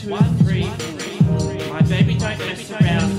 two, three. My baby don't mess around.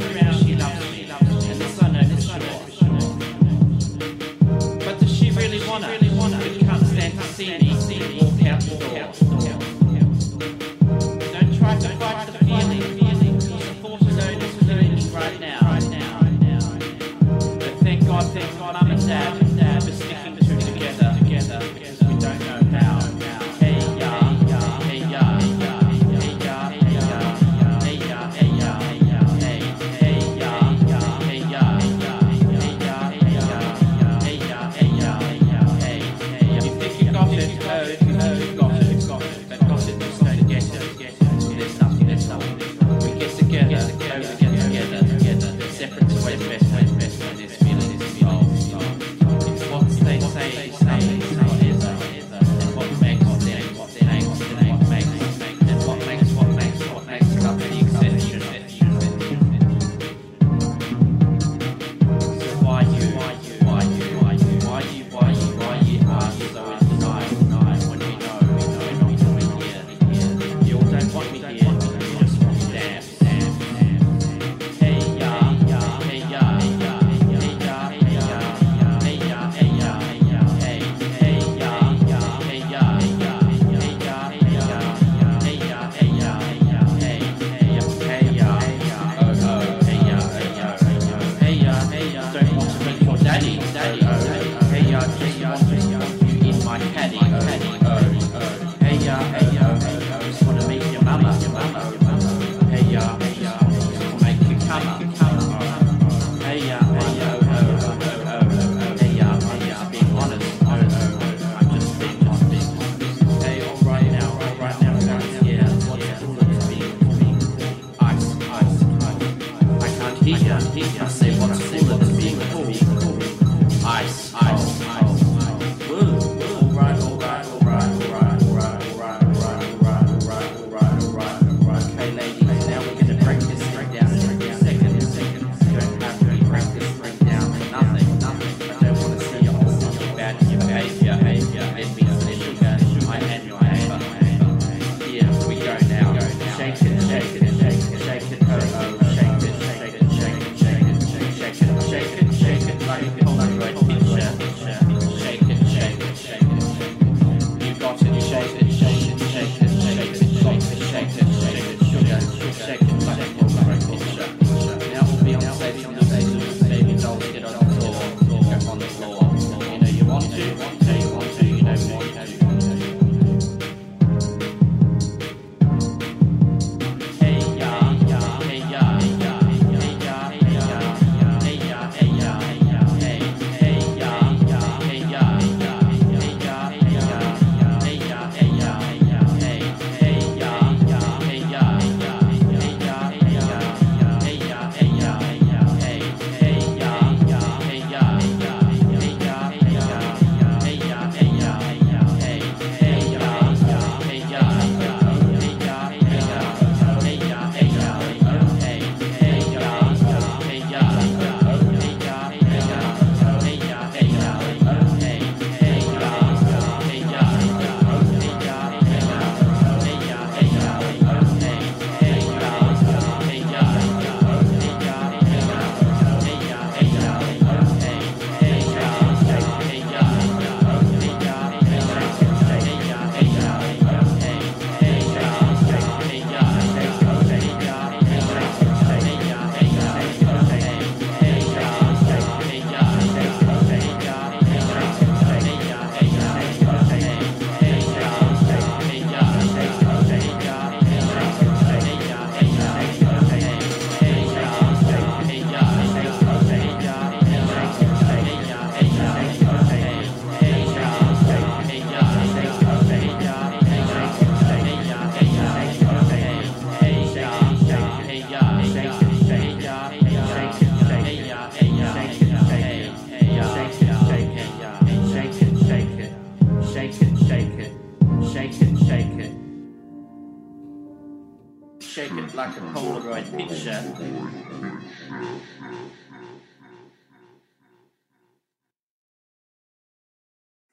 shake it like a Polaroid picture.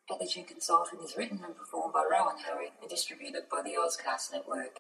Billie Jean Consulting is written and performed by Rowan Harry and distributed by the Ozcast Network.